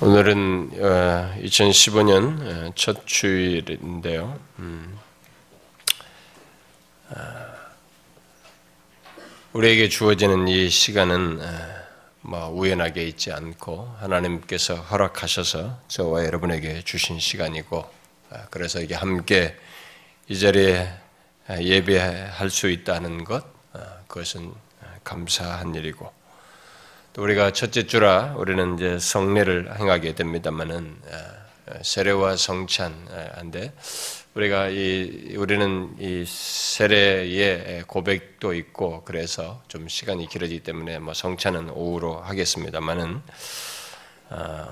오늘은 2015년 어, 첫 주일인데요. 음. 아, 우리에게 주어지는 이 시간은 뭐 우연하게 있지 않고 하나님께서 허락하셔서 저와 여러분에게 주신 시간이고 아, 그래서 이게 함께 이 자리에 예배할 수 있다는 것 아, 그것은 감사한 일이고 또 우리가 첫째 주라 우리는 이제 성례를 행하게 됩니다만은 아, 세례와 성찬인데 우리가 이 우리는 이 세례의 고백도 있고 그래서 좀 시간이 길어지기 때문에 뭐 성찬은 오후로 하겠습니다만은 어,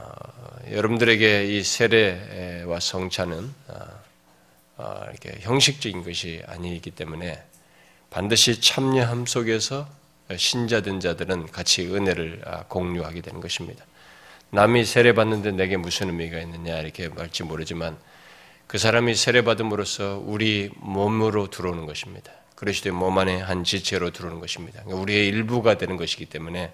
여러분들에게 이 세례와 성찬은 어, 어, 이렇게 형식적인 것이 아니기 때문에 반드시 참여함 속에서 신자된 자들은 같이 은혜를 아, 공유하게 되는 것입니다. 남이 세례 받는데 내게 무슨 의미가 있느냐 이렇게 말지 모르지만 그 사람이 세례 받음으로써 우리 몸으로 들어오는 것입니다. 그리스도의 몸 안에 한 지체로 들어오는 것입니다. 그러니까 우리의 일부가 되는 것이기 때문에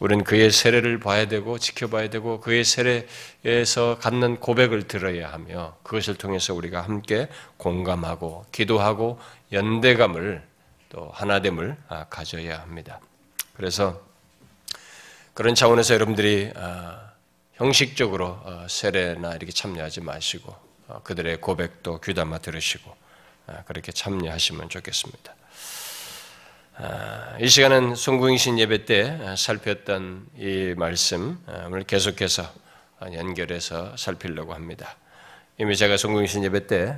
우리는 그의 세례를 봐야 되고 지켜봐야 되고 그의 세례에서 갖는 고백을 들어야 하며 그것을 통해서 우리가 함께 공감하고 기도하고 연대감을 또 하나됨을 아, 가져야 합니다. 그래서 그런 차원에서 여러분들이 아, 형식적으로 어, 세례나 이렇게 참여하지 마시고 어, 그들의 고백도 귀담아 들으시고 아, 그렇게 참여하시면 좋겠습니다. 이 시간은 송구행신 예배 때 살폈던 이 말씀을 계속해서 연결해서 살피려고 합니다. 이미 제가 송구행신 예배 때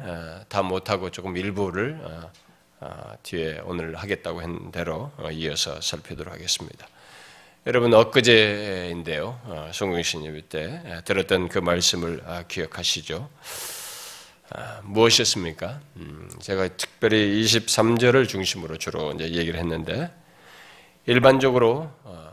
다 못하고 조금 일부를 아, 뒤에 오늘 하겠다고 한 대로 어, 이어서 살피도록 하겠습니다. 여러분 엊그제인데요. 어, 송경신 예배 때 들었던 그 말씀을 아, 기억하시죠? 아, 무엇이었습니까? 음, 제가 특별히 23절을 중심으로 주로 이제 얘기를 했는데 일반적으로 어,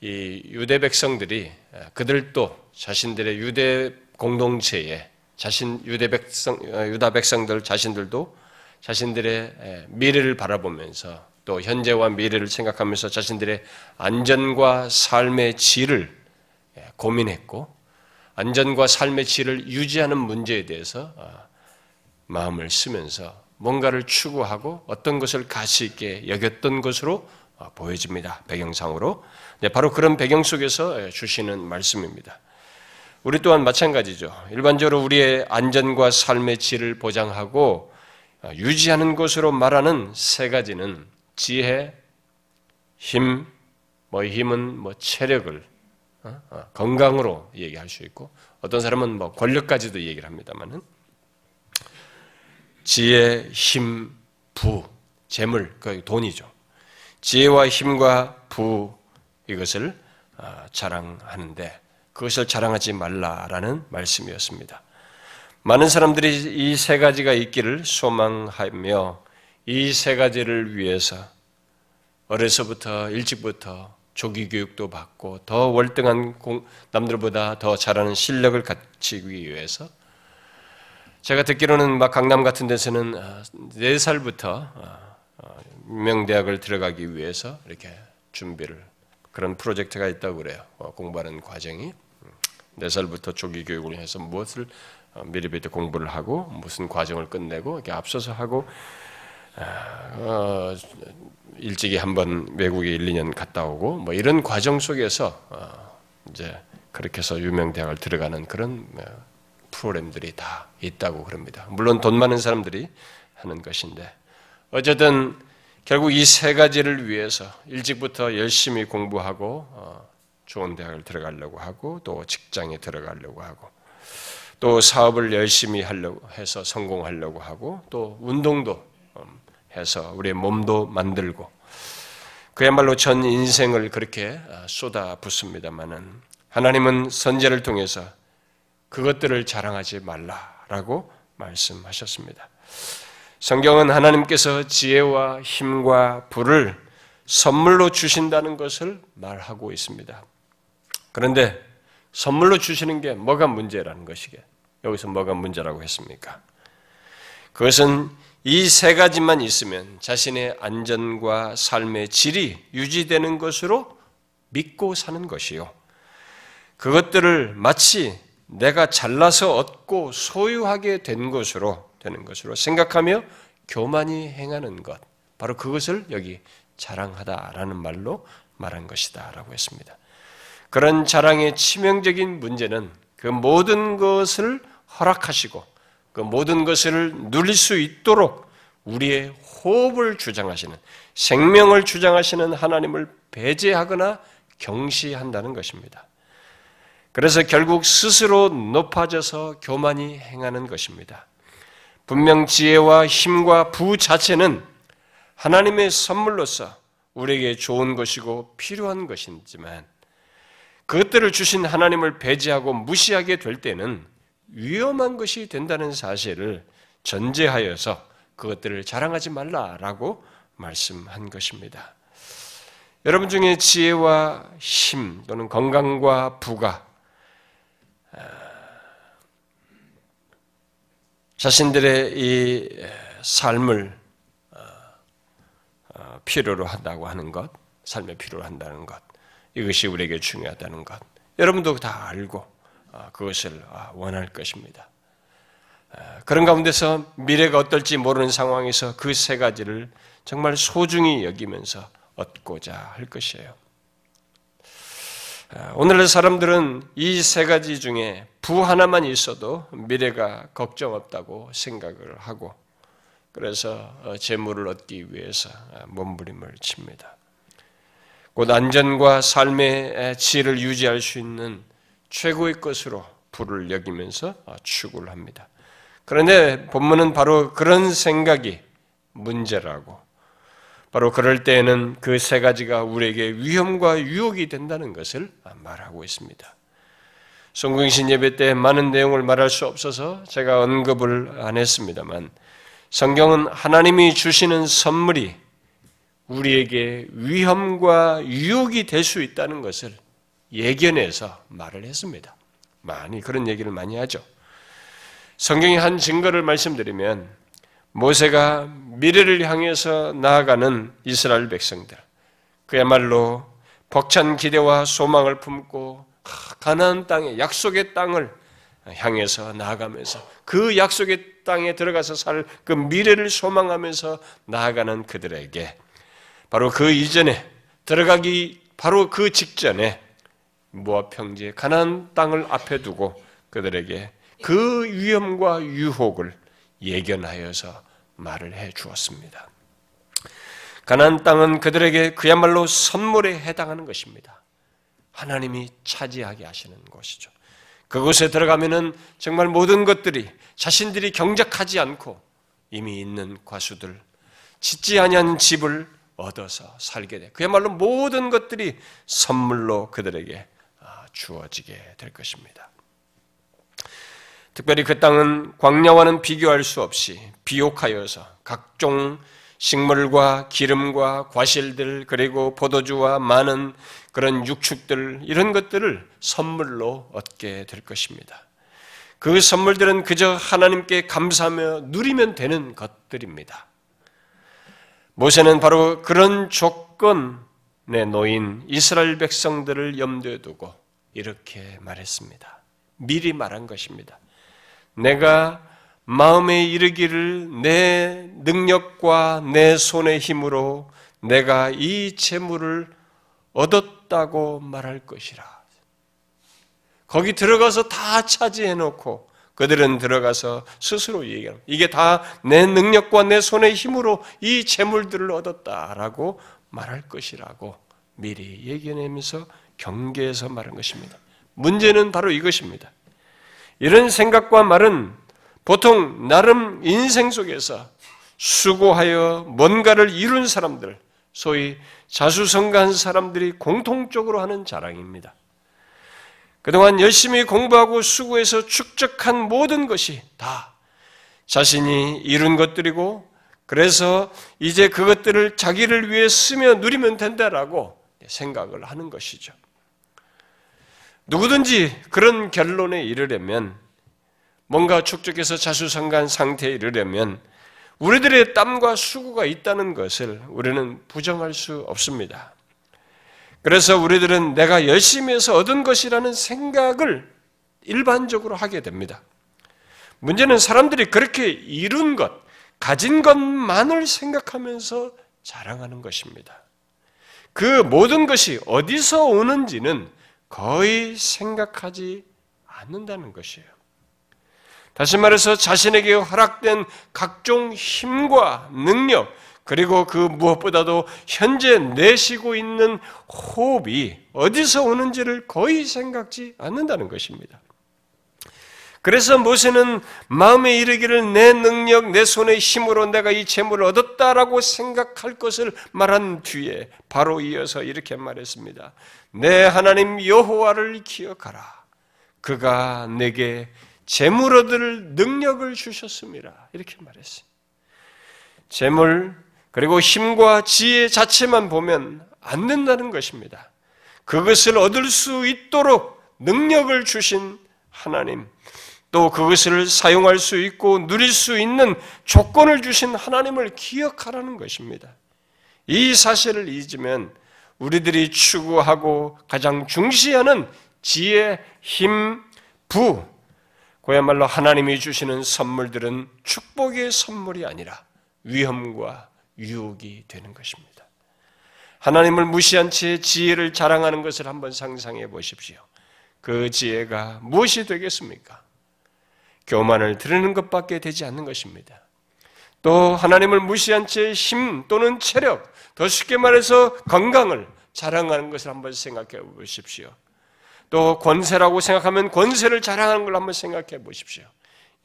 이 유대 백성들이 그들도 자신들의 유대 공동체에 자신 유대 백성 유다 백성들 자신들도 자신들의 미래를 바라보면서 또 현재와 미래를 생각하면서 자신들의 안전과 삶의 질을 고민했고 안전과 삶의 질을 유지하는 문제에 대해서 아, 마음을 쓰면서 뭔가를 추구하고 어떤 것을 가치 있게 여겼던 것으로 아, 보여집니다. 배경상으로. 바로 그런 배경 속에서 주시는 말씀입니다. 우리 또한 마찬가지죠. 일반적으로 우리의 안전과 삶의 질을 보장하고 아, 유지하는 것으로 말하는 세 가지는 지혜, 힘, 뭐 힘은 뭐 체력을 어? 어, 건강으로 얘기할 수 있고 어떤 사람은 뭐 권력까지도 얘기를 합니다만은 지혜, 힘, 부, 재물, 그 돈이죠. 지혜와 힘과 부 이것을 아, 자랑하는데 그것을 자랑하지 말라라는 말씀이었습니다. 많은 사람들이 이 세 가지가 있기를 소망하며 이 세 가지를 위해서 어려서부터 일찍부터 조기 교육도 받고 더 월등한 남들보다 더 잘하는 실력을 갖추기 위해서 제가 듣기로는 막 강남 같은 데서는 4살부터 어, 어, 유명 대학을 들어가기 위해서 이렇게 준비를 그런 프로젝트가 있다고 그래요. 어, 공부하는 과정이 4살부터 조기 교육을 해서 무엇을 어, 미리부터 공부를 하고 무슨 과정을 끝내고 이렇게 앞서서 하고 아, 어, 일찍이 한번 외국에 1, 2년 갔다 오고 뭐 이런 과정 속에서 어, 이제 그렇게 해서 유명 대학을 들어가는 그런 어, 프로그램들이 다 있다고 그럽니다. 물론 돈 많은 사람들이 하는 것인데 어쨌든 결국 이 세 가지를 위해서 일찍부터 열심히 공부하고 어, 좋은 대학을 들어가려고 하고 또 직장에 들어가려고 하고 또 사업을 열심히 하려고 해서 성공하려고 하고 또 운동도 음, 해서 우리의 몸도 만들고 그야말로 전 인생을 그렇게 아, 쏟아 붓습니다만은 하나님은 선제를 통해서 그것들을 자랑하지 말라라고 말씀하셨습니다. 성경은 하나님께서 지혜와 힘과 부를 선물로 주신다는 것을 말하고 있습니다. 그런데 선물로 주시는 게 뭐가 문제라는 것이게. 여기서 뭐가 문제라고 했습니까? 그것은 이 세 가지만 있으면 자신의 안전과 삶의 질이 유지되는 것으로 믿고 사는 것이요. 그것들을 마치 내가 잘나서 얻고 소유하게 된 것으로 되는 것으로 생각하며 교만이 행하는 것. 바로 그것을 여기 자랑하다라는 말로 말한 것이다라고 했습니다. 그런 자랑의 치명적인 문제는 그 모든 것을 허락하시고 그 모든 것을 누릴 수 있도록 우리의 호흡을 주장하시는 생명을 주장하시는 하나님을 배제하거나 경시한다는 것입니다. 그래서 결국 스스로 높아져서 교만이 행하는 것입니다. 분명 지혜와 힘과 부 자체는 하나님의 선물로서 우리에게 좋은 것이고 필요한 것이지만 그것들을 주신 하나님을 배제하고 무시하게 될 때는 위험한 것이 된다는 사실을 전제하여서 그것들을 자랑하지 말라라고 말씀한 것입니다. 여러분 중에 지혜와 힘 또는 건강과 부가 아, 자신들의 이 삶을 어, 어, 필요로 한다고 하는 것, 삶의 필요로 한다는 것, 이것이 우리에게 중요하다는 것, 여러분도 다 알고 어, 그것을 원할 것입니다. 그런 가운데서 미래가 어떨지 모르는 상황에서 그 세 가지를 정말 소중히 여기면서 얻고자 할 것이에요. 오늘의 사람들은 이 세 가지 중에 부 하나만 있어도 미래가 걱정 없다고 생각을 하고 그래서 어, 재물을 얻기 위해서 어, 몸부림을 칩니다. 곧 안전과 삶의 질을 유지할 수 있는 최고의 것으로 부를 여기면서 어, 추구를 합니다. 그런데 본문은 바로 그런 생각이 문제라고 바로 그럴 때에는 그 세 가지가 우리에게 위험과 유혹이 된다는 것을 말하고 있습니다. 성경신 예배 때 많은 내용을 말할 수 없어서 제가 언급을 안 했습니다만 성경은 하나님이 주시는 선물이 우리에게 위험과 유혹이 될 수 있다는 것을 예견해서 말을 했습니다. 많이 그런 얘기를 많이 하죠. 성경의 한 증거를 말씀드리면 모세가 미래를 향해서 나아가는 이스라엘 백성들 그야말로 벅찬 기대와 소망을 품고 가나안 땅에 약속의 땅을 향해서 나아가면서 그 약속의 땅에 들어가서 살 그 미래를 소망하면서 나아가는 그들에게 바로 그 이전에 들어가기 바로 그 직전에 모압 평지의 가나안 땅을 앞에 두고 그들에게 그 위험과 유혹을 예견하여서 말을 해 주었습니다. 가나안 땅은 그들에게 그야말로 선물에 해당하는 것입니다. 하나님이 차지하게 하시는 곳이죠. 그곳에 들어가면은 정말 모든 것들이 자신들이 경작하지 않고 이미 있는 과수들, 짓지 아니한 집을 얻어서 살게 돼. 그야말로 모든 것들이 선물로 그들에게 아, 주어지게 될 것입니다. 특별히 그 땅은 광야와는 비교할 수 없이 비옥하여서 각종 식물과 기름과 과실들 그리고 포도주와 많은 그런 육축들 이런 것들을 선물로 얻게 될 것입니다. 그 선물들은 그저 하나님께 감사하며 누리면 되는 것들입니다. 모세는 바로 그런 조건에 놓인 이스라엘 백성들을 염두에 두고 이렇게 말했습니다. 미리 말한 것입니다. 내가 마음에 이르기를 내 능력과 내 손의 힘으로 내가 이 재물을 얻었다고 말할 것이라. 거기 들어가서 다 차지해 놓고 그들은 들어가서 스스로 얘기합니다. 이게 다 내 능력과 내 손의 힘으로 이 재물들을 얻었다라고 말할 것이라고 미리 얘기하면서 경계에서 말한 것입니다. 문제는 바로 이것입니다. 이런 생각과 말은 보통 나름 인생 속에서 수고하여 뭔가를 이룬 사람들, 소위 자수성가한 사람들이 공통적으로 하는 자랑입니다. 그동안 열심히 공부하고 수고해서 축적한 모든 것이 다 자신이 이룬 것들이고 그래서 이제 그것들을 자기를 위해 쓰며 누리면 된다라고 생각을 하는 것이죠. 누구든지 그런 결론에 이르려면 뭔가 축적해서 자수성가한 상태에 이르려면 우리들의 땀과 수고가 있다는 것을 우리는 부정할 수 없습니다. 그래서 우리들은 내가 열심히 해서 얻은 것이라는 생각을 일반적으로 하게 됩니다. 문제는 사람들이 그렇게 이룬 것, 가진 것만을 생각하면서 자랑하는 것입니다. 그 모든 것이 어디서 오는지는 거의 생각하지 않는다는 것이에요. 다시 말해서 자신에게 허락된 각종 힘과 능력, 그리고 그 무엇보다도 현재 내쉬고 있는 호흡이 어디서 오는지를 거의 생각지 않는다는 것입니다. 그래서 모세는 마음에 이르기를 내 능력, 내 손의 힘으로 내가 이 재물을 얻었다라고 생각할 것을 말한 뒤에 바로 이어서 이렇게 말했습니다. 내 하나님 여호와를 기억하라. 그가 내게 재물 얻을 능력을 주셨습니다. 이렇게 말했어요. 재물 그리고 힘과 지혜 자체만 보면 안 된다는 것입니다. 그것을 얻을 수 있도록 능력을 주신 하나님, 또 그것을 사용할 수 있고 누릴 수 있는 조건을 주신 하나님을 기억하라는 것입니다. 이 사실을 잊으면 우리들이 추구하고 가장 중시하는 지혜, 힘, 부, 그야말로 하나님이 주시는 선물들은 축복의 선물이 아니라 위험과 유혹이 되는 것입니다. 하나님을 무시한 채 지혜를 자랑하는 것을 한번 상상해 보십시오. 그 지혜가 무엇이 되겠습니까? 교만을 드리는 것밖에 되지 않는 것입니다. 또 하나님을 무시한 채 힘 또는 체력, 더 쉽게 말해서 건강을 자랑하는 것을 한번 생각해 보십시오. 또 권세라고 생각하면 권세를 자랑하는 걸 한번 생각해 보십시오.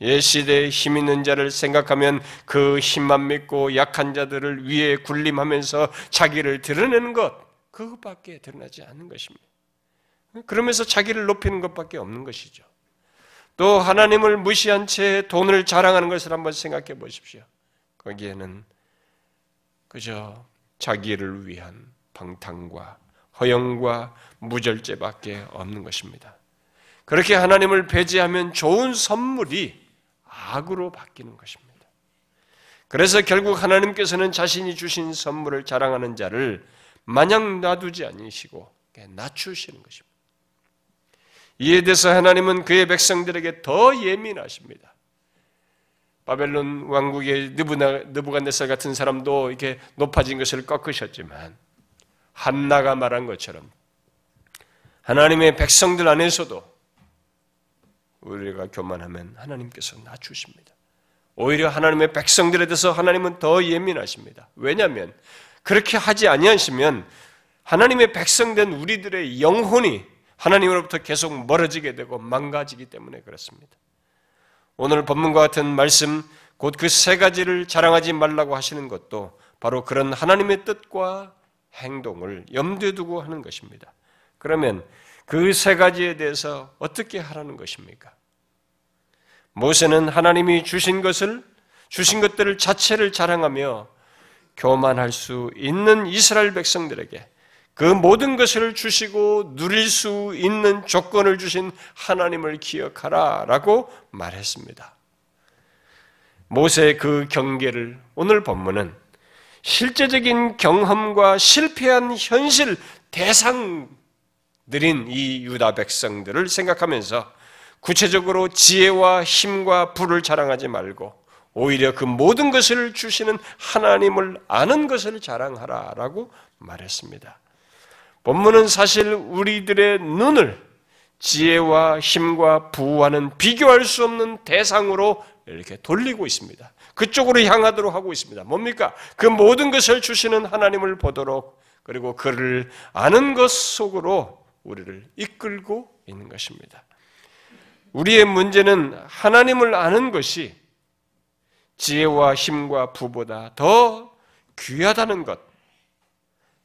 옛 시대에 힘 있는 자를 생각하면 그 힘만 믿고 약한 자들을 위에 군림하면서 자기를 드러내는 것, 그것밖에 드러나지 않는 것입니다. 그러면서 자기를 높이는 것밖에 없는 것이죠. 또 하나님을 무시한 채 돈을 자랑하는 것을 한번 생각해 보십시오. 거기에는 그저 자기를 위한 방탕과 허영과 무절제밖에 없는 것입니다. 그렇게 하나님을 배제하면 좋은 선물이 악으로 바뀌는 것입니다. 그래서 결국 하나님께서는 자신이 주신 선물을 자랑하는 자를 마냥 놔두지 않으시고 낮추시는 것입니다. 이에 대해서 하나님은 그의 백성들에게 더 예민하십니다. 바벨론 왕국의 느부갓네살 같은 사람도 이렇게 높아진 것을 꺾으셨지만 한나가 말한 것처럼 하나님의 백성들 안에서도 우리가 교만하면 하나님께서 낮추십니다. 오히려 하나님의 백성들에 대해서 하나님은 더 예민하십니다. 왜냐하면 그렇게 하지 아니하시면 하나님의 백성된 우리들의 영혼이 하나님으로부터 계속 멀어지게 되고 망가지기 때문에 그렇습니다. 오늘 본문과 같은 말씀, 곧 그 세 가지를 자랑하지 말라고 하시는 것도 바로 그런 하나님의 뜻과 행동을 염두에 두고 하는 것입니다. 그러면 그 세 가지에 대해서 어떻게 하라는 것입니까? 모세는 하나님이 주신 것을, 주신 것들을 자체를 자랑하며 교만할 수 있는 이스라엘 백성들에게 그 모든 것을 주시고 누릴 수 있는 조건을 주신 하나님을 기억하라 라고 말했습니다. 모세의 그 경계를 오늘 본문은 실제적인 경험과 실패한 현실 대상 들인 이 유다 백성들을 생각하면서 구체적으로 지혜와 힘과 부를 자랑하지 말고 오히려 그 모든 것을 주시는 하나님을 아는 것을 자랑하라 라고 말했습니다. 본문은 사실 우리들의 눈을 지혜와 힘과 부와는 비교할 수 없는 대상으로 이렇게 돌리고 있습니다. 그쪽으로 향하도록 하고 있습니다. 뭡니까? 그 모든 것을 주시는 하나님을 보도록 그리고 그를 아는 것 속으로 우리를 이끌고 있는 것입니다. 우리의 문제는 하나님을 아는 것이 지혜와 힘과 부보다 더 귀하다는 것,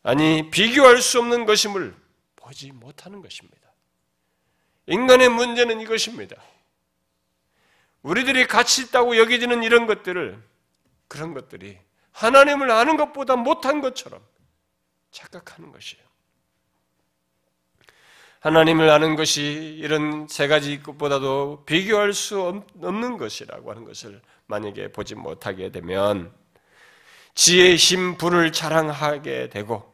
아니 비교할 수 없는 것임을 보지 못하는 것입니다. 인간의 문제는 이것입니다. 우리들이 가치 있다고 여기지는 이런 것들을 그런 것들이 하나님을 아는 것보다 못한 것처럼 착각하는 것이에요. 하나님을 아는 것이 이런 세 가지 것보다도 비교할 수 없는 것이라고 하는 것을 만약에 보지 못하게 되면 지혜, 힘, 부를 자랑하게 되고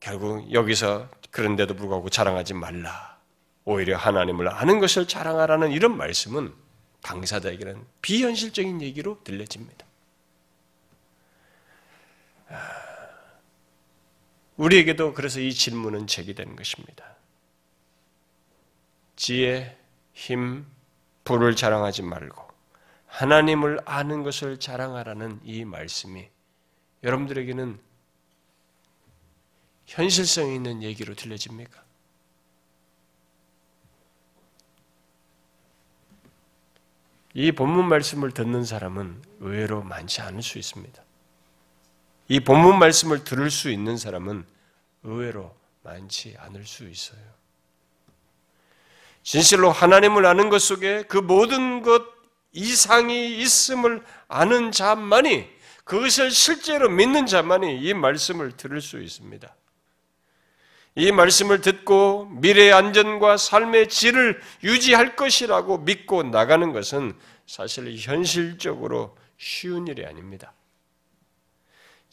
결국 여기서 그런데도 불구하고 자랑하지 말라. 오히려 하나님을 아는 것을 자랑하라는 이런 말씀은 강사자에게는 비현실적인 얘기로 들려집니다. 아, 우리에게도 그래서 이 질문은 제기되는 것입니다. 지혜, 힘, 부를 자랑하지 말고 하나님을 아는 것을 자랑하라는 이 말씀이 여러분들에게는 현실성 있는 얘기로 들려집니까? 이 본문 말씀을 듣는 사람은 의외로 많지 않을 수 있습니다. 이 본문 말씀을 들을 수 있는 사람은 의외로 많지 않을 수 있어요. 진실로 하나님을 아는 것 속에 그 모든 것 이상이 있음을 아는 자만이 그것을 실제로 믿는 자만이 이 말씀을 들을 수 있습니다. 이 말씀을 듣고 미래의 안전과 삶의 질을 유지할 것이라고 믿고 나가는 것은 사실 현실적으로 쉬운 일이 아닙니다.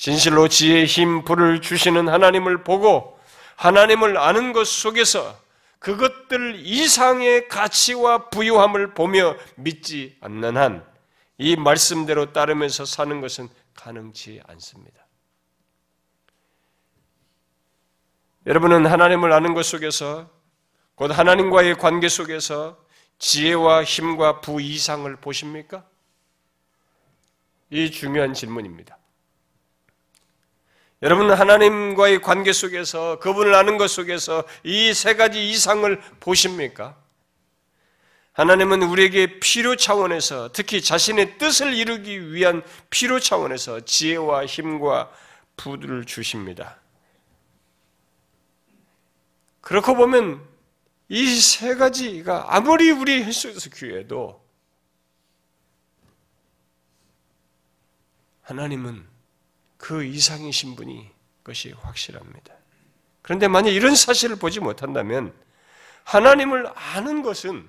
진실로 지혜의 힘, 불을 주시는 하나님을 보고 하나님을 아는 것 속에서 그것들 이상의 가치와 부유함을 보며 믿지 않는 한 이 말씀대로 따르면서 사는 것은 가능치 않습니다. 여러분은 하나님을 아는 것 속에서 곧 하나님과의 관계 속에서 지혜와 힘과 부 이상을 보십니까? 이 중요한 질문입니다. 여러분은 하나님과의 관계 속에서 그분을 아는 것 속에서 이 세 가지 이상을 보십니까? 하나님은 우리에게 필요 차원에서 특히 자신의 뜻을 이루기 위한 필요 차원에서 지혜와 힘과 부를 주십니다. 그렇고 보면 이 세 가지가 아무리 우리 횟수에서 귀해도 하나님은 그 이상이신 분이 것이 확실합니다. 그런데 만약 이런 사실을 보지 못한다면 하나님을 아는 것은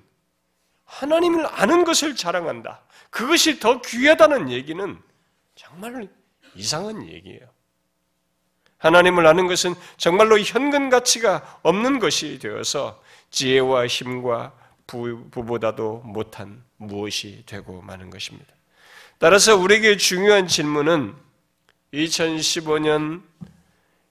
하나님을 아는 것을 자랑한다. 그것이 더 귀하다는 얘기는 정말 이상한 얘기예요. 하나님을 아는 것은 정말로 현금 가치가 없는 것이 되어서 지혜와 힘과 부, 부보다도 못한 무엇이 되고 마는 것입니다. 따라서 우리에게 중요한 질문은 2015년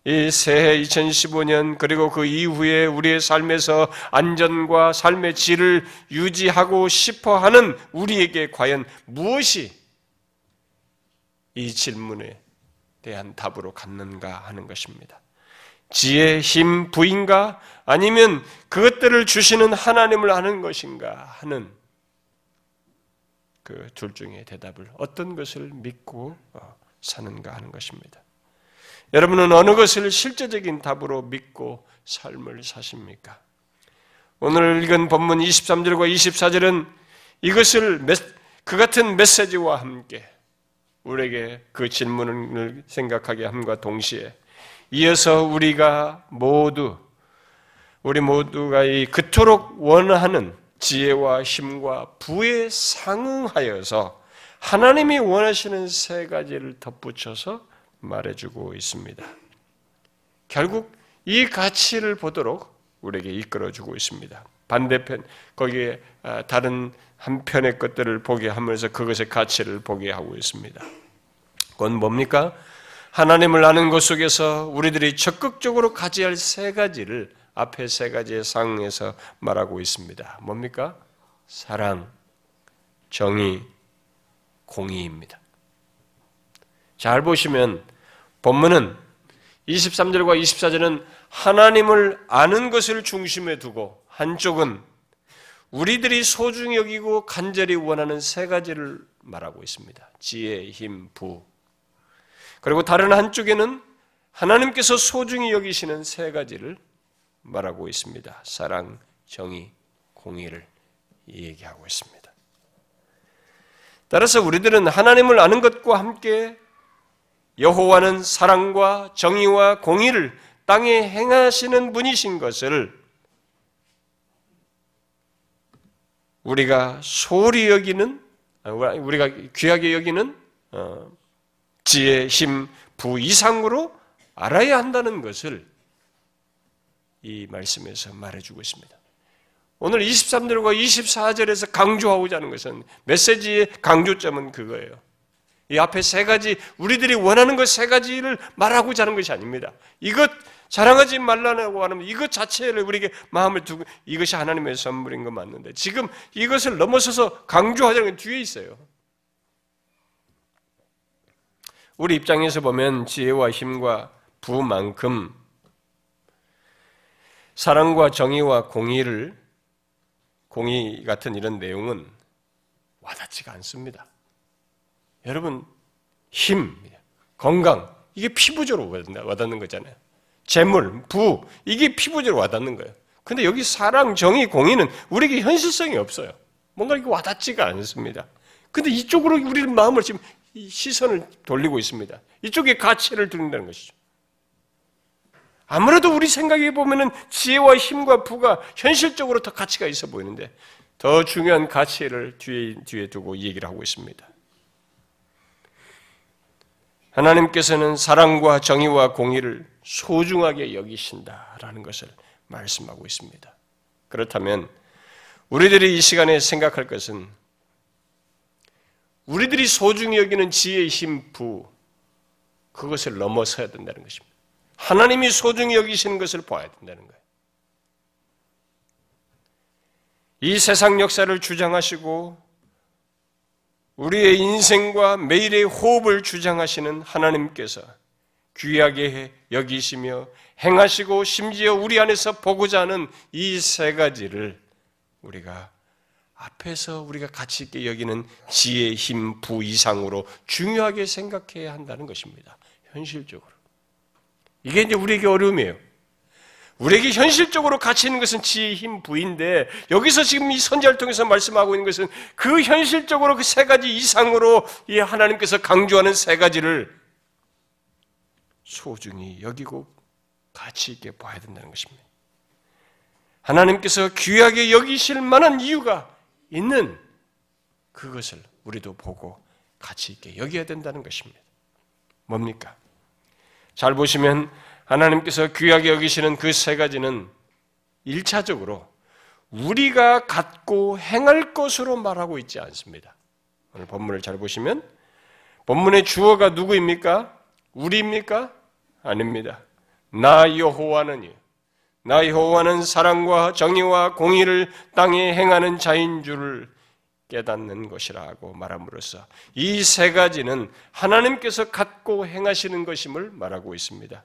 이 새해 2015년 그리고 그 이후에 우리의 삶에서 안전과 삶의 질을 유지하고 싶어 하는 우리에게 과연 무엇이 이 질문에 대한 답으로 갖는가 하는 것입니다. 지혜, 힘, 부인가? 아니면 그것들을 주시는 하나님을 아는 것인가 하는 그 둘 중에 대답을 어떤 것을 믿고 어, 사는가 하는 것입니다. 여러분은 어느 것을 실제적인 답으로 믿고 삶을 사십니까? 오늘 읽은 본문 23절과 24절은 이것을 그 같은 메시지와 함께 우리에게 그 질문을 생각하게 함과 동시에 이어서 우리가 모두 우리 모두가 이 그토록 원하는 지혜와 힘과 부에 상응하여서 하나님이 원하시는 세 가지를 덧붙여서 말해주고 있습니다. 결국 이 가치를 보도록 우리에게 이끌어주고 있습니다. 반대편 거기에 아, 다른 한편의 것들을 보게 하면서 그것의 가치를 보게 하고 있습니다. 그건 뭡니까? 하나님을 아는 것 속에서 우리들이 적극적으로 가져야 할 세 가지를 앞에 세 가지의 상에서 말하고 있습니다. 뭡니까? 사랑, 정의, 공의입니다. 잘 보시면 본문은 23절과 24절은 하나님을 아는 것을 중심에 두고 한쪽은 우리들이 소중히 여기고 간절히 원하는 세 가지를 말하고 있습니다. 지혜, 힘, 부. 그리고 다른 한쪽에는 하나님께서 소중히 여기시는 세 가지를 말하고 있습니다. 사랑, 정의, 공의를 얘기하고 있습니다. 따라서 우리들은 하나님을 아는 것과 함께 여호와는 사랑과 정의와 공의를 땅에 행하시는 분이신 것을 우리가 소홀히 여기는 우리가 귀하게 여기는 어, 지혜, 힘, 부 이상으로 알아야 한다는 것을 이 말씀에서 말해주고 있습니다. 오늘 23절과 24절에서 강조하고자 하는 것은 메시지의 강조점은 그거예요. 이 앞에 세 가지 우리들이 원하는 것 세 가지를 말하고자 하는 것이 아닙니다. 이것 자랑하지 말라고 하는 이것 자체를 우리에게 마음을 두고 이것이 하나님의 선물인 건 맞는데 지금 이것을 넘어서서 강조하자는 게 뒤에 있어요. 우리 입장에서 보면 지혜와 힘과 부만큼 사랑과 정의와 공의를 공의 같은 이런 내용은 와닿지가 않습니다. 여러분 힘, 건강 이게 피부적으로 와닿는 거잖아요. 재물, 부 이게 피부적으로 와닿는 거예요. 근데 여기 사랑, 정의, 공의는 우리에게 현실성이 없어요. 뭔가 이게 와닿지가 않습니다. 근데 이쪽으로 우리 마음을 지금 시선을 돌리고 있습니다. 이쪽에 가치를 두는다는 것이죠. 아무래도 우리 생각해 보면은 지혜와 힘과 부가 현실적으로 더 가치가 있어 보이는데 더 중요한 가치를 뒤에, 뒤에 두고 얘기를 하고 있습니다. 하나님께서는 사랑과 정의와 공의를 소중하게 여기신다라는 것을 말씀하고 있습니다. 그렇다면 우리들이 이 시간에 생각할 것은 우리들이 소중히 여기는 지혜의 힘, 부, 그것을 넘어서야 된다는 것입니다. 하나님이 소중히 여기시는 것을 봐야 된다는 거예요. 이 세상 역사를 주장하시고 우리의 인생과 매일의 호흡을 주장하시는 하나님께서 귀하게 여기시며 행하시고 심지어 우리 안에서 보고자 하는 이 세 가지를 우리가 앞에서 우리가 가치 있게 여기는 지혜, 힘, 부 이상으로 중요하게 생각해야 한다는 것입니다. 현실적으로. 이게 이제 우리에게 어려움이에요. 우리에게 현실적으로 가치 있는 것은 지혜, 힘, 부인데 여기서 지금 이 선지를 통해서 말씀하고 있는 것은 그 현실적으로 그 세 가지 이상으로 이 하나님께서 강조하는 세 가지를 소중히 여기고 가치 있게 봐야 된다는 것입니다. 하나님께서 귀하게 여기실 만한 이유가 있는 그것을 우리도 보고 가치 있게 여겨야 된다는 것입니다. 뭡니까? 잘 보시면 하나님께서 귀하게 여기시는 그 세 가지는 일차적으로 우리가 갖고 행할 것으로 말하고 있지 않습니다. 오늘 본문을 잘 보시면 본문의 주어가 누구입니까? 우리입니까? 아닙니다. 나 여호와는요. 나 여호와는 사랑과 정의와 공의를 땅에 행하는 자인 줄을 깨닫는 것이라고 말함으로써 이 세 가지는 하나님께서 갖고 행하시는 것임을 말하고 있습니다.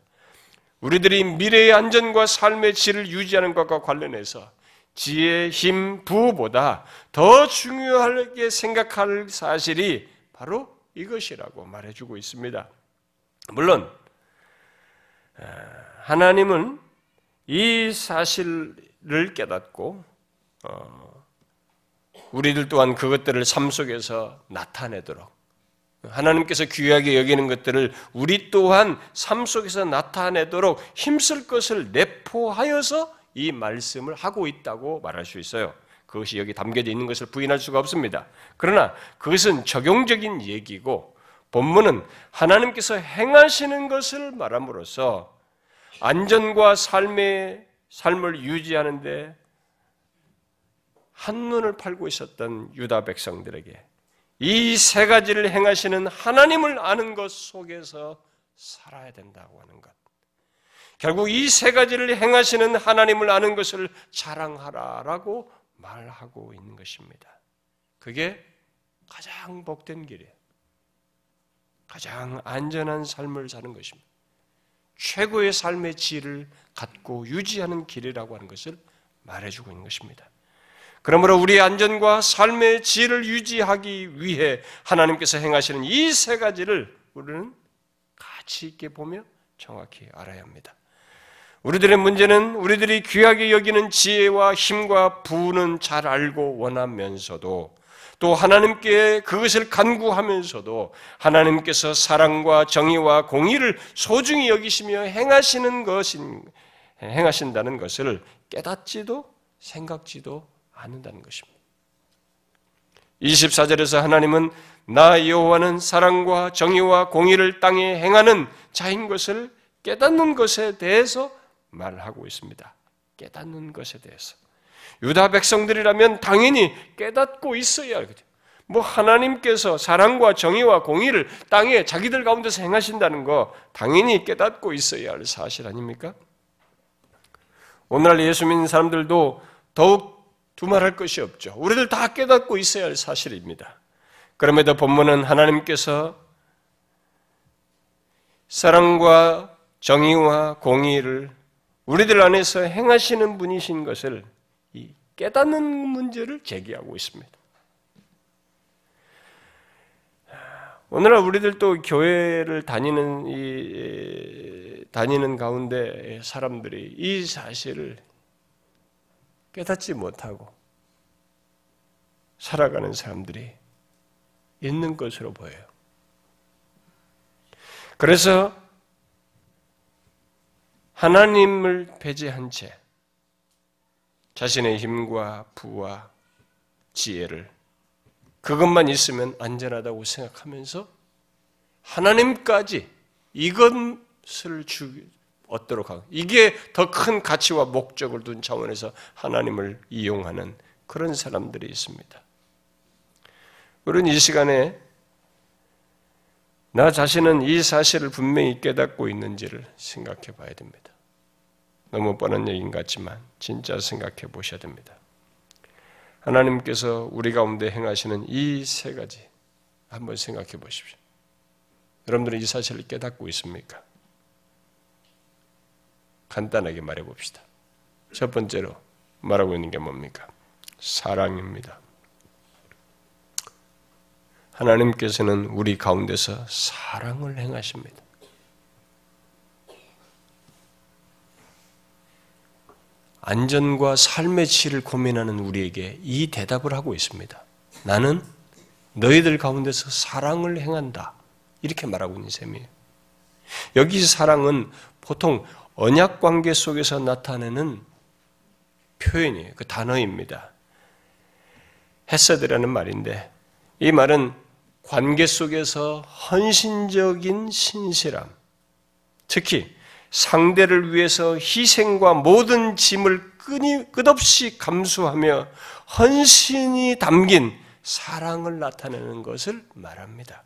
우리들이 미래의 안전과 삶의 질을 유지하는 것과 관련해서 지혜, 힘, 부보다 더 중요하게 생각할 사실이 바로 이것이라고 말해주고 있습니다. 물론 하나님은 이 사실을 깨닫고 어, 우리들 또한 그것들을 삶 속에서 나타내도록 하나님께서 귀하게 여기는 것들을 우리 또한 삶 속에서 나타내도록 힘쓸 것을 내포하여서 이 말씀을 하고 있다고 말할 수 있어요. 그것이 여기 담겨져 있는 것을 부인할 수가 없습니다. 그러나 그것은 적용적인 얘기고 본문은 하나님께서 행하시는 것을 말함으로써 안전과 삶의 삶을 유지하는데 한눈을 팔고 있었던 유다 백성들에게 이 세 가지를 행하시는 하나님을 아는 것 속에서 살아야 된다고 하는 것. 결국 이 세 가지를 행하시는 하나님을 아는 것을 자랑하라라고 말하고 있는 것입니다. 그게 가장 복된 길이에요. 가장 안전한 삶을 사는 것입니다. 최고의 삶의 질을 갖고 유지하는 길이라고 하는 것을 말해주고 있는 것입니다. 그러므로 우리의 안전과 삶의 질을 유지하기 위해 하나님께서 행하시는 이 세 가지를 우리는 가치 있게 보며 정확히 알아야 합니다. 우리들의 문제는 우리들이 귀하게 여기는 지혜와 힘과 부는 잘 알고 원하면서도 또 하나님께 그것을 간구하면서도 하나님께서 사랑과 정의와 공의를 소중히 여기시며 행하시는 것인 행하신다는 것을 깨닫지도 생각지도 않는다는 것입니다. 24절에서 하나님은 나 여호와는 사랑과 정의와 공의를 땅에 행하는 자인 것을 깨닫는 것에 대해서 말하고 있습니다. 깨닫는 것에 대해서. 유다 백성들이라면 당연히 깨닫고 있어야 하거든요. 뭐 하나님께서 사랑과 정의와 공의를 땅에 자기들 가운데서 행하신다는 거 당연히 깨닫고 있어야 할 사실 아닙니까? 오늘날 예수 믿는 사람들도 더욱 두말할 것이 없죠. 우리들 다 깨닫고 있어야 할 사실입니다. 그럼에도 본문은 하나님께서 사랑과 정의와 공의를 우리들 안에서 행하시는 분이신 것을 깨닫는 문제를 제기하고 있습니다. 오늘날 우리들도 교회를 다니는 이 다니는 가운데 사람들이 이 사실을 깨닫지 못하고 살아가는 사람들이 있는 것으로 보여요. 그래서 하나님을 배제한 채 자신의 힘과 부와 지혜를 그것만 있으면 안전하다고 생각하면서 하나님까지 이것을 주, 얻도록 하고 이게 더 큰 가치와 목적을 둔 차원에서 하나님을 이용하는 그런 사람들이 있습니다. 우리는 이 시간에 나 자신은 이 사실을 분명히 깨닫고 있는지를 생각해 봐야 됩니다. 너무 뻔한 얘기인 것 같지만 진짜 생각해 보셔야 됩니다. 하나님께서 우리 가운데 행하시는 이 세 가지 한번 생각해 보십시오. 여러분들은 이 사실을 깨닫고 있습니까? 간단하게 말해 봅시다. 첫 번째로 말하고 있는 게 뭡니까? 사랑입니다. 하나님께서는 우리 가운데서 사랑을 행하십니다. 안전과 삶의 질을 고민하는 우리에게 이 대답을 하고 있습니다. 나는 너희들 가운데서 사랑을 행한다. 이렇게 말하고 있는 셈이에요. 여기 사랑은 보통 언약 관계 속에서 나타내는 표현이에요. 그 단어입니다. 헤세드라는 말인데 이 말은 관계 속에서 헌신적인 신실함, 특히 상대를 위해서 희생과 모든 짐을 끊이, 끝없이 감수하며 헌신이 담긴 사랑을 나타내는 것을 말합니다.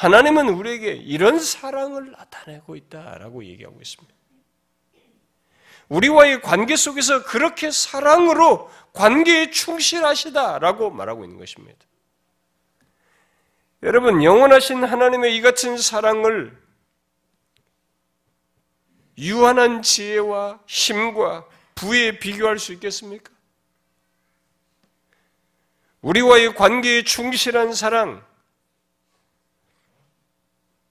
하나님은 우리에게 이런 사랑을 나타내고 있다라고 얘기하고 있습니다. 우리와의 관계 속에서 그렇게 사랑으로 관계에 충실하시다라고 말하고 있는 것입니다. 여러분, 영원하신 하나님의 이 같은 사랑을 유한한 지혜와 힘과 부에 비교할 수 있겠습니까? 우리와의 관계에 충실한 사랑,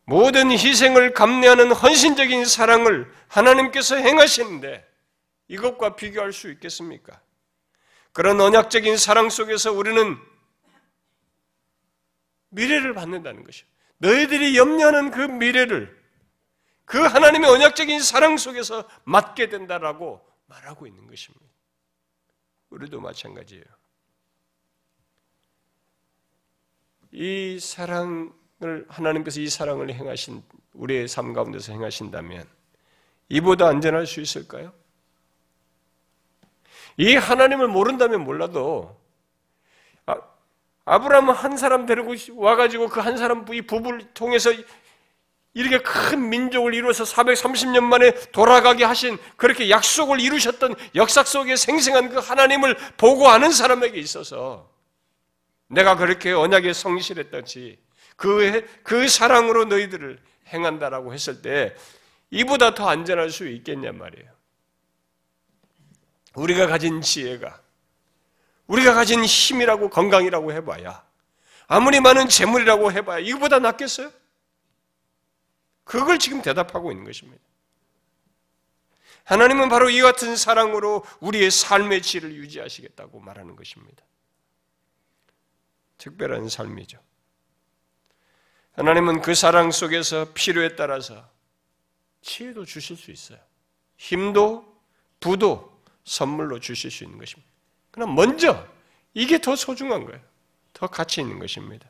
모든 희생을 감내하는 헌신적인 사랑을 하나님께서 행하시는데 이것과 비교할 수 있겠습니까? 그런 언약적인 사랑 속에서 우리는 미래를 받는다는 것이요. 너희들이 염려하는 그 미래를 그 하나님의 언약적인 사랑 속에서 맞게 된다라고 말하고 있는 것입니다. 우리도 마찬가지예요. 이 사랑을 하나님께서 이 사랑을 행하신 우리의 삶 가운데서 행하신다면 이보다 안전할 수 있을까요? 이 하나님을 모른다면 몰라도 아, 아브라함은 한 사람 데리고 와가지고 그 한 사람 이 부부를 통해서 이렇게 큰 민족을 이루어서 430년 만에 돌아가게 하신 그렇게 약속을 이루셨던 역사 속에 생생한 그 하나님을 보고하는 사람에게 있어서 내가 그렇게 언약에 성실했던지 그, 그 사랑으로 너희들을 행한다라고 했을 때 이보다 더 안전할 수 있겠냔 말이에요. 우리가 가진 지혜가 우리가 가진 힘이라고 건강이라고 해봐야 아무리 많은 재물이라고 해봐야 이거보다 낫겠어요? 그걸 지금 대답하고 있는 것입니다. 하나님은 바로 이 같은 사랑으로 우리의 삶의 질을 유지하시겠다고 말하는 것입니다. 특별한 삶이죠. 하나님은 그 사랑 속에서 필요에 따라서 지혜도 주실 수 있어요. 힘도, 부도 선물로 주실 수 있는 것입니다. 그럼 먼저 이게 더 소중한 거예요. 더 가치 있는 것입니다.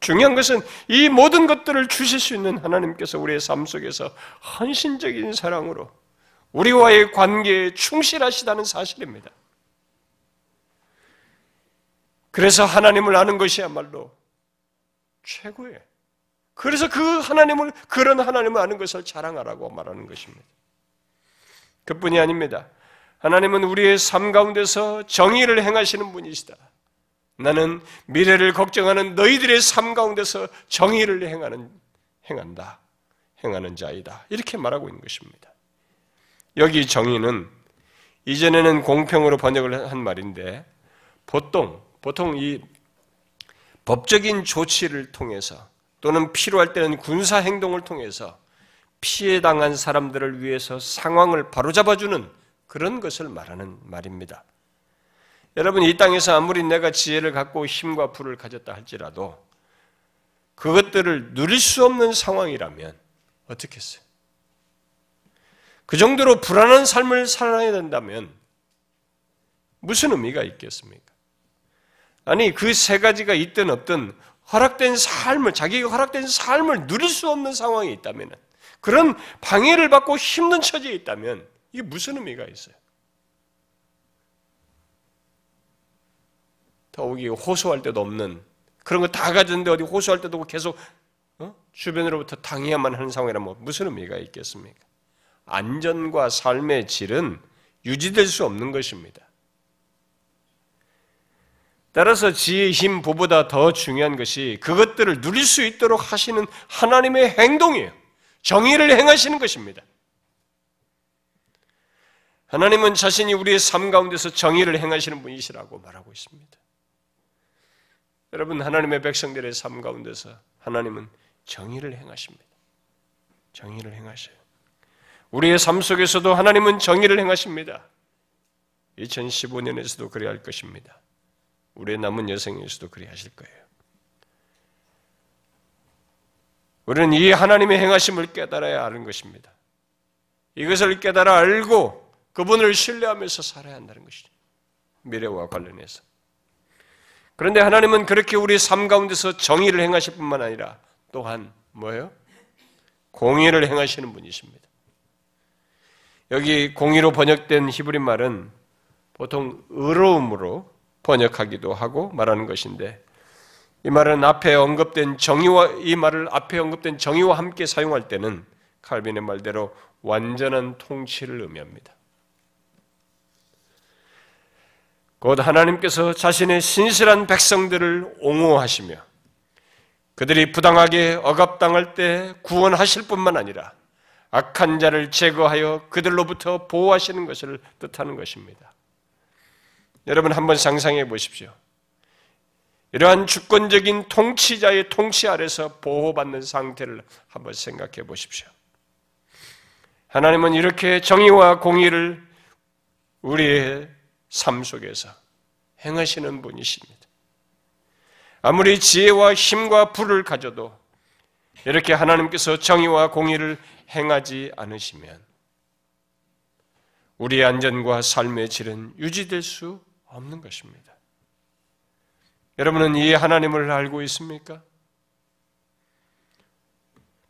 중요한 것은 이 모든 것들을 주실 수 있는 하나님께서 우리의 삶 속에서 헌신적인 사랑으로 우리와의 관계에 충실하시다는 사실입니다. 그래서 하나님을 아는 것이야말로 최고예요. 그래서 그 하나님을, 그런 하나님을 아는 것을 자랑하라고 말하는 것입니다. 그뿐이 아닙니다. 하나님은 우리의 삶 가운데서 정의를 행하시는 분이시다. 나는 미래를 걱정하는 너희들의 삶 가운데서 정의를 행하는, 행한다. 행하는 자이다. 이렇게 말하고 있는 것입니다. 여기 정의는 이전에는 공평으로 번역을 한 말인데 보통, 보통 이 법적인 조치를 통해서 또는 필요할 때는 군사 행동을 통해서 피해 당한 사람들을 위해서 상황을 바로잡아주는 그런 것을 말하는 말입니다. 여러분, 이 땅에서 아무리 내가 지혜를 갖고 힘과 부를 가졌다 할지라도 그것들을 누릴 수 없는 상황이라면 어떻겠어요? 그 정도로 불안한 삶을 살아야 된다면 무슨 의미가 있겠습니까? 아니, 그 세 가지가 있든 없든 허락된 삶을, 자기가 허락된 삶을 누릴 수 없는 상황이 있다면, 그런 방해를 받고 힘든 처지에 있다면, 이게 무슨 의미가 있어요? 더욱이 호소할 때도 없는, 그런 거 다 가졌는데 어디 호소할 때도 없고 계속, 어? 주변으로부터 당해야만 하는 상황이라면 무슨 의미가 있겠습니까? 안전과 삶의 질은 유지될 수 없는 것입니다. 따라서 지혜, 힘, 부보다 더 중요한 것이 그것들을 누릴 수 있도록 하시는 하나님의 행동이에요. 정의를 행하시는 것입니다. 하나님은 자신이 우리의 삶 가운데서 정의를 행하시는 분이시라고 말하고 있습니다. 여러분, 하나님의 백성들의 삶 가운데서 하나님은 정의를 행하십니다. 정의를 행하셔요. 우리의 삶 속에서도 하나님은 정의를 행하십니다. 2015년에서도 그래야 할 것입니다. 우리의 남은 여생에서도 그리 하실 거예요. 우리는 이 하나님의 행하심을 깨달아야 하는 것입니다. 이것을 깨달아 알고 그분을 신뢰하면서 살아야 한다는 것이죠. 미래와 관련해서. 그런데 하나님은 그렇게 우리 삶 가운데서 정의를 행하실 뿐만 아니라 또한 뭐예요? 공의를 행하시는 분이십니다. 여기 공의로 번역된 히브리 말은 보통 의로움으로 번역하기도 하고 말하는 것인데 이 말은 앞에 언급된 정의와 이 말을 앞에 언급된 정의와 함께 사용할 때는 칼빈의 말대로 완전한 통치를 의미합니다. 곧 하나님께서 자신의 신실한 백성들을 옹호하시며 그들이 부당하게 억압당할 때 구원하실 뿐만 아니라 악한 자를 제거하여 그들로부터 보호하시는 것을 뜻하는 것입니다. 여러분 한번 상상해 보십시오. 이러한 주권적인 통치자의 통치 아래서 보호받는 상태를 한번 생각해 보십시오. 하나님은 이렇게 정의와 공의를 우리의 삶 속에서 행하시는 분이십니다. 아무리 지혜와 힘과 불을 가져도 이렇게 하나님께서 정의와 공의를 행하지 않으시면 우리의 안전과 삶의 질은 유지될 수 없는 것입니다. 여러분은 이 하나님을 알고 있습니까?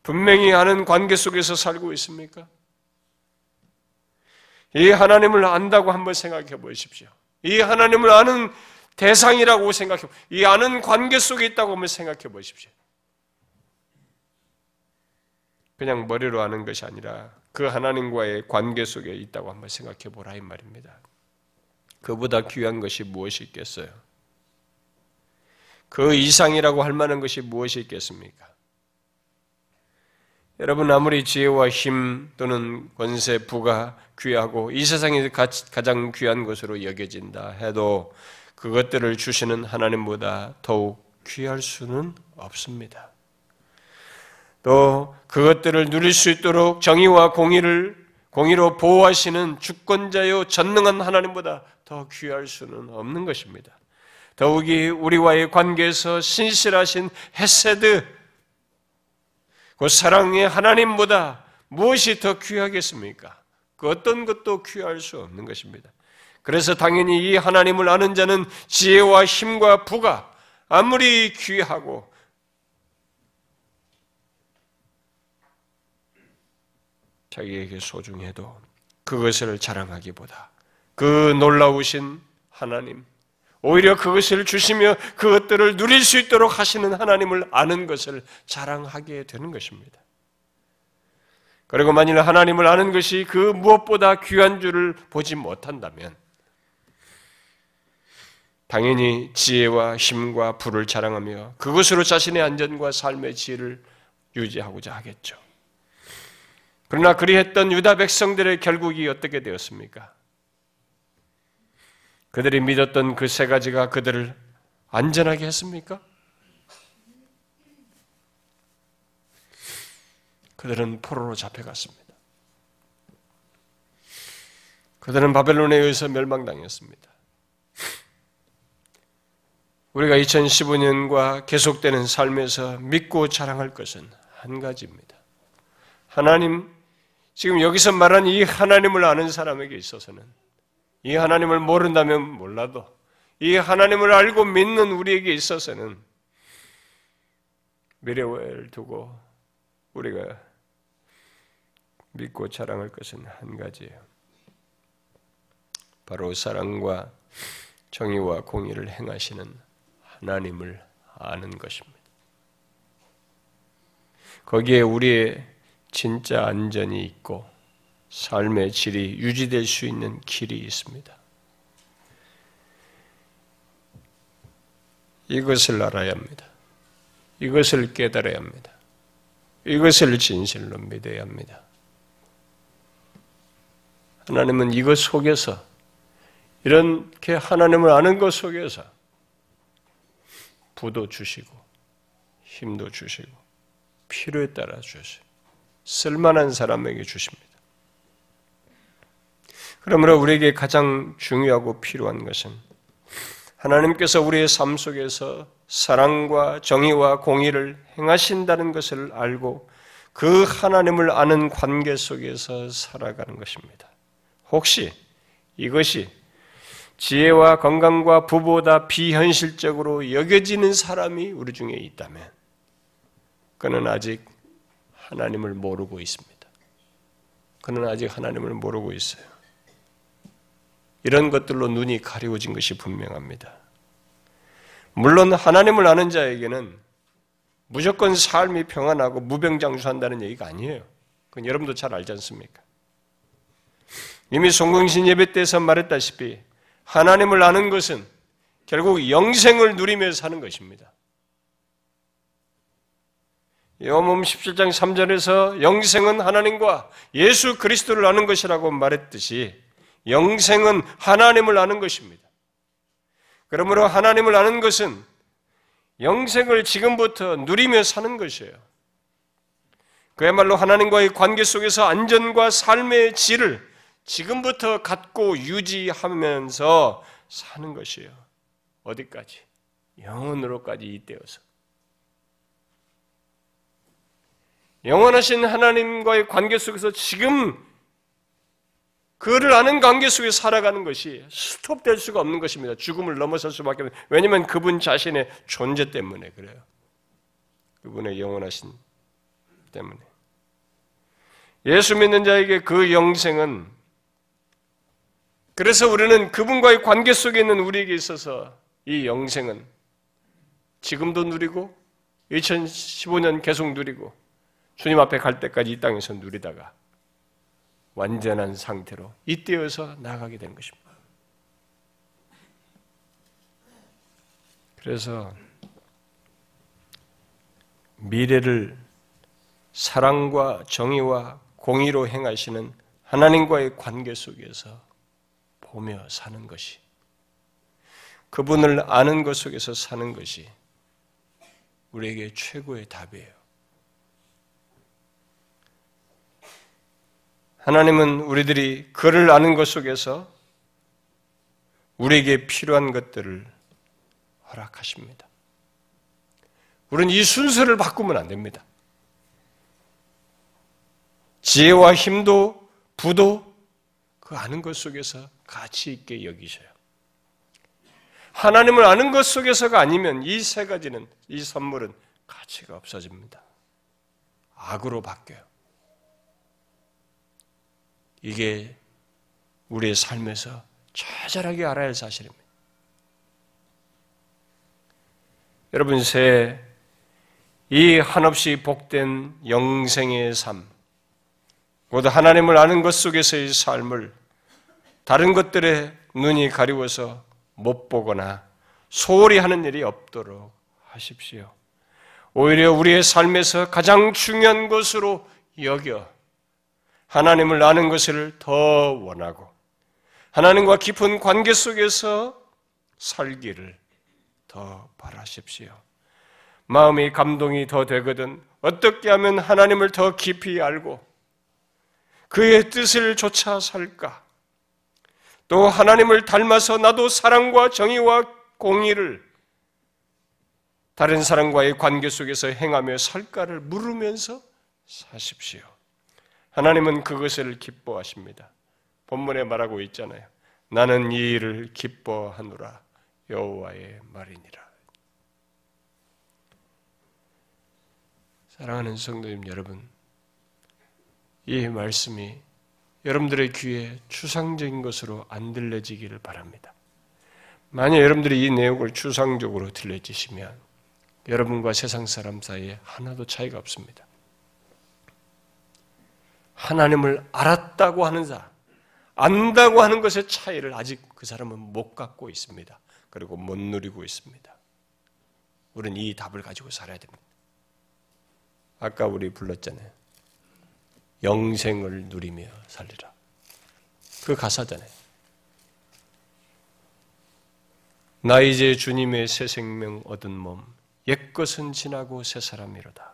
분명히 아는 관계 속에서 살고 있습니까? 이 하나님을 안다고 한번 생각해 보십시오. 이 하나님을 아는 대상이라고 생각해, 이 아는 관계 속에 있다고 한번 생각해 보십시오. 그냥 머리로 아는 것이 아니라 그 하나님과의 관계 속에 있다고 한번 생각해 보라 이 말입니다. 그보다 귀한 것이 무엇이 있겠어요? 그 이상이라고 할 만한 것이 무엇이 있겠습니까? 여러분 아무리 지혜와 힘 또는 권세, 부가 귀하고 이 세상에서 가장 귀한 것으로 여겨진다 해도 그것들을 주시는 하나님보다 더욱 귀할 수는 없습니다. 또 그것들을 누릴 수 있도록 정의와 공의를 공의로 보호하시는 주권자요 전능한 하나님보다 더 귀할 수는 없는 것입니다. 더욱이 우리와의 관계에서 신실하신 헤세드, 그 사랑의 하나님보다 무엇이 더 귀하겠습니까? 그 어떤 것도 귀할 수 없는 것입니다. 그래서 당연히 이 하나님을 아는 자는 지혜와 힘과 부가 아무리 귀하고 자기에게 소중해도 그 그것을 자랑하기보다 그 놀라우신 하나님, 오히려 그것을 주시며 그것들을 누릴 수 있도록 하시는 하나님을 아는 것을 자랑하게 되는 것입니다. 그리고 만일 하나님을 아는 것이 그 무엇보다 귀한 줄을 보지 못한다면 당연히 지혜와 힘과 부를 자랑하며 그것으로 자신의 안전과 삶의 지혜를 유지하고자 하겠죠. 그러나 그리했던 유다 백성들의 결국이 어떻게 되었습니까? 그들이 믿었던 그 세 가지가 그들을 안전하게 했습니까? 그들은 포로로 잡혀갔습니다. 그들은 바벨론에 의해서 멸망당했습니다. 우리가 2015년과 계속되는 삶에서 믿고 자랑할 것은 한 가지입니다. 하나님, 지금 여기서 말한 이 하나님을 아는 사람에게 있어서는 이 하나님을 모른다면 몰라도 이 하나님을 알고 믿는 우리에게 있어서는 미래를 두고 우리가 믿고 자랑할 것은 한 가지예요. 바로 사랑과 정의와 공의를 행하시는 하나님을 아는 것입니다. 거기에 우리의 진짜 안전이 있고 삶의 질이 유지될 수 있는 길이 있습니다. 이것을 알아야 합니다. 이것을 깨달아야 합니다. 이것을 진실로 믿어야 합니다. 하나님은 이것 속에서 이렇게 하나님을 아는 것 속에서 부도 주시고 힘도 주시고 필요에 따라 주시고 쓸만한 사람에게 주십니다. 그러므로 우리에게 가장 중요하고 필요한 것은 하나님께서 우리의 삶 속에서 사랑과 정의와 공의를 행하신다는 것을 알고 그 하나님을 아는 관계 속에서 살아가는 것입니다. 혹시 이것이 지혜와 건강과 부보다 비현실적으로 여겨지는 사람이 우리 중에 있다면 그는 아직 하나님을 모르고 있습니다. 그는 아직 하나님을 모르고 있어요. 이런 것들로 눈이 가리워진 것이 분명합니다. 물론 하나님을 아는 자에게는 무조건 삶이 평안하고 무병장수한다는 얘기가 아니에요. 그건 여러분도 잘 알지 않습니까? 이미 송공신 예배 때에서 말했다시피 하나님을 아는 것은 결국 영생을 누리며 사는 것입니다. 요몸 17장 3절에서 영생은 하나님과 예수 그리스도를 아는 것이라고 말했듯이 영생은 하나님을 아는 것입니다. 그러므로 하나님을 아는 것은 영생을 지금부터 누리며 사는 것이에요. 그야말로 하나님과의 관계 속에서 안전과 삶의 질을 지금부터 갖고 유지하면서 사는 것이에요. 어디까지? 영원으로까지 이때어서. 영원하신 하나님과의 관계 속에서 지금 그를 아는 관계 속에 살아가는 것이 스톱될 수가 없는 것입니다. 죽음을 넘어설 수밖에 없는. 왜냐하면 그분 자신의 존재 때문에 그래요. 그분의 영원하신 때문에. 예수 믿는 자에게 그 영생은 그래서 우리는 그분과의 관계 속에 있는 우리에게 있어서 이 영생은 지금도 누리고 2015년 계속 누리고 주님 앞에 갈 때까지 이 땅에서 누리다가 완전한 상태로 이때여서 나가게 되는 것입니다. 그래서 미래를 사랑과 정의와 공의로 행하시는 하나님과의 관계 속에서 보며 사는 것이 그분을 아는 것 속에서 사는 것이 우리에게 최고의 답이에요. 하나님은 우리들이 그를 아는 것 속에서 우리에게 필요한 것들을 허락하십니다. 우리는 이 순서를 바꾸면 안 됩니다. 지혜와 힘도 부도 그 아는 것 속에서 가치 있게 여기셔요. 하나님을 아는 것 속에서가 아니면 이 세 가지는, 이 선물은 가치가 없어집니다. 악으로 바뀌어요. 이게 우리의 삶에서 처절하게 알아야 할 사실입니다. 여러분, 새, 이 한없이 복된 영생의 삶, 곧 하나님을 아는 것 속에서의 삶을 다른 것들에 눈이 가리워서 못 보거나 소홀히 하는 일이 없도록 하십시오. 오히려 우리의 삶에서 가장 중요한 것으로 여겨 하나님을 아는 것을 더 원하고 하나님과 깊은 관계 속에서 살기를 더 바라십시오. 마음이 감동이 더 되거든 어떻게 하면 하나님을 더 깊이 알고 그의 뜻을 쫓아 살까? 또 하나님을 닮아서 나도 사랑과 정의와 공의를 다른 사람과의 관계 속에서 행하며 살까를 물으면서 사십시오. 하나님은 그것을 기뻐하십니다. 본문에 말하고 있잖아요. 나는 이 일을 기뻐하노라 여호와의 말이니라. 사랑하는 성도님 여러분, 이 말씀이 여러분들의 귀에 추상적인 것으로 안 들려지기를 바랍니다. 만약 여러분들이 이 내용을 추상적으로 들려지시면 여러분과 세상 사람 사이에 하나도 차이가 없습니다. 하나님을 알았다고 하는 사람, 안다고 하는 것의 차이를 아직 그 사람은 못 갖고 있습니다. 그리고 못 누리고 있습니다. 우리는 이 답을 가지고 살아야 됩니다. 아까 우리 불렀잖아요. 영생을 누리며 살리라. 그 가사잖아요. 나 이제 주님의 새 생명 얻은 몸, 옛것은 지나고 새 사람이로다.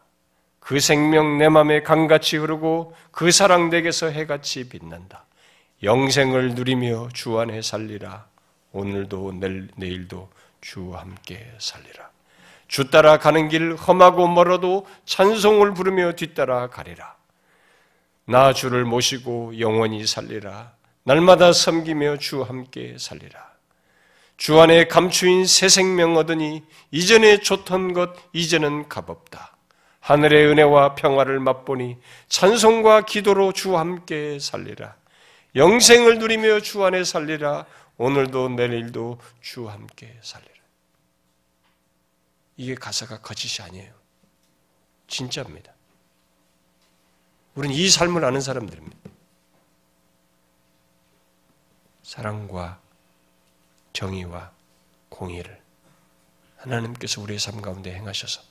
그 생명 내 맘에 강같이 흐르고 그 사랑 내게서 해같이 빛난다. 영생을 누리며 주 안에 살리라. 오늘도 내일, 내일도 주 함께 살리라. 주 따라 가는 길 험하고 멀어도 찬송을 부르며 뒤따라 가리라. 나 주를 모시고 영원히 살리라. 날마다 섬기며 주 함께 살리라. 주 안에 감추인 새 생명 얻으니 이전에 좋던 것 이제는 값없다. 하늘의 은혜와 평화를 맛보니 찬송과 기도로 주 함께 살리라. 영생을 누리며 주 안에 살리라. 오늘도 내일도 주 함께 살리라. 이게 가사가 거짓이 아니에요. 진짜입니다. 우리는 이 삶을 아는 사람들입니다. 사랑과 정의와 공의를 하나님께서 우리의 삶 가운데 행하셔서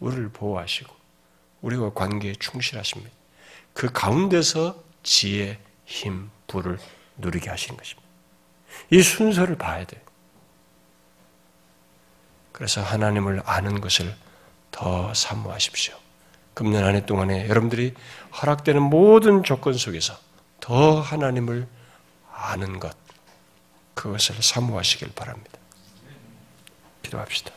우리를 보호하시고 우리와 관계에 충실하십니다. 그 가운데서 지혜, 힘, 부를 누리게 하시는 것입니다. 이 순서를 봐야 돼요. 그래서 하나님을 아는 것을 더 사모하십시오. 금년 한 해 동안에 여러분들이 허락되는 모든 조건 속에서 더 하나님을 아는 것, 그것을 사모하시길 바랍니다. 기도합시다.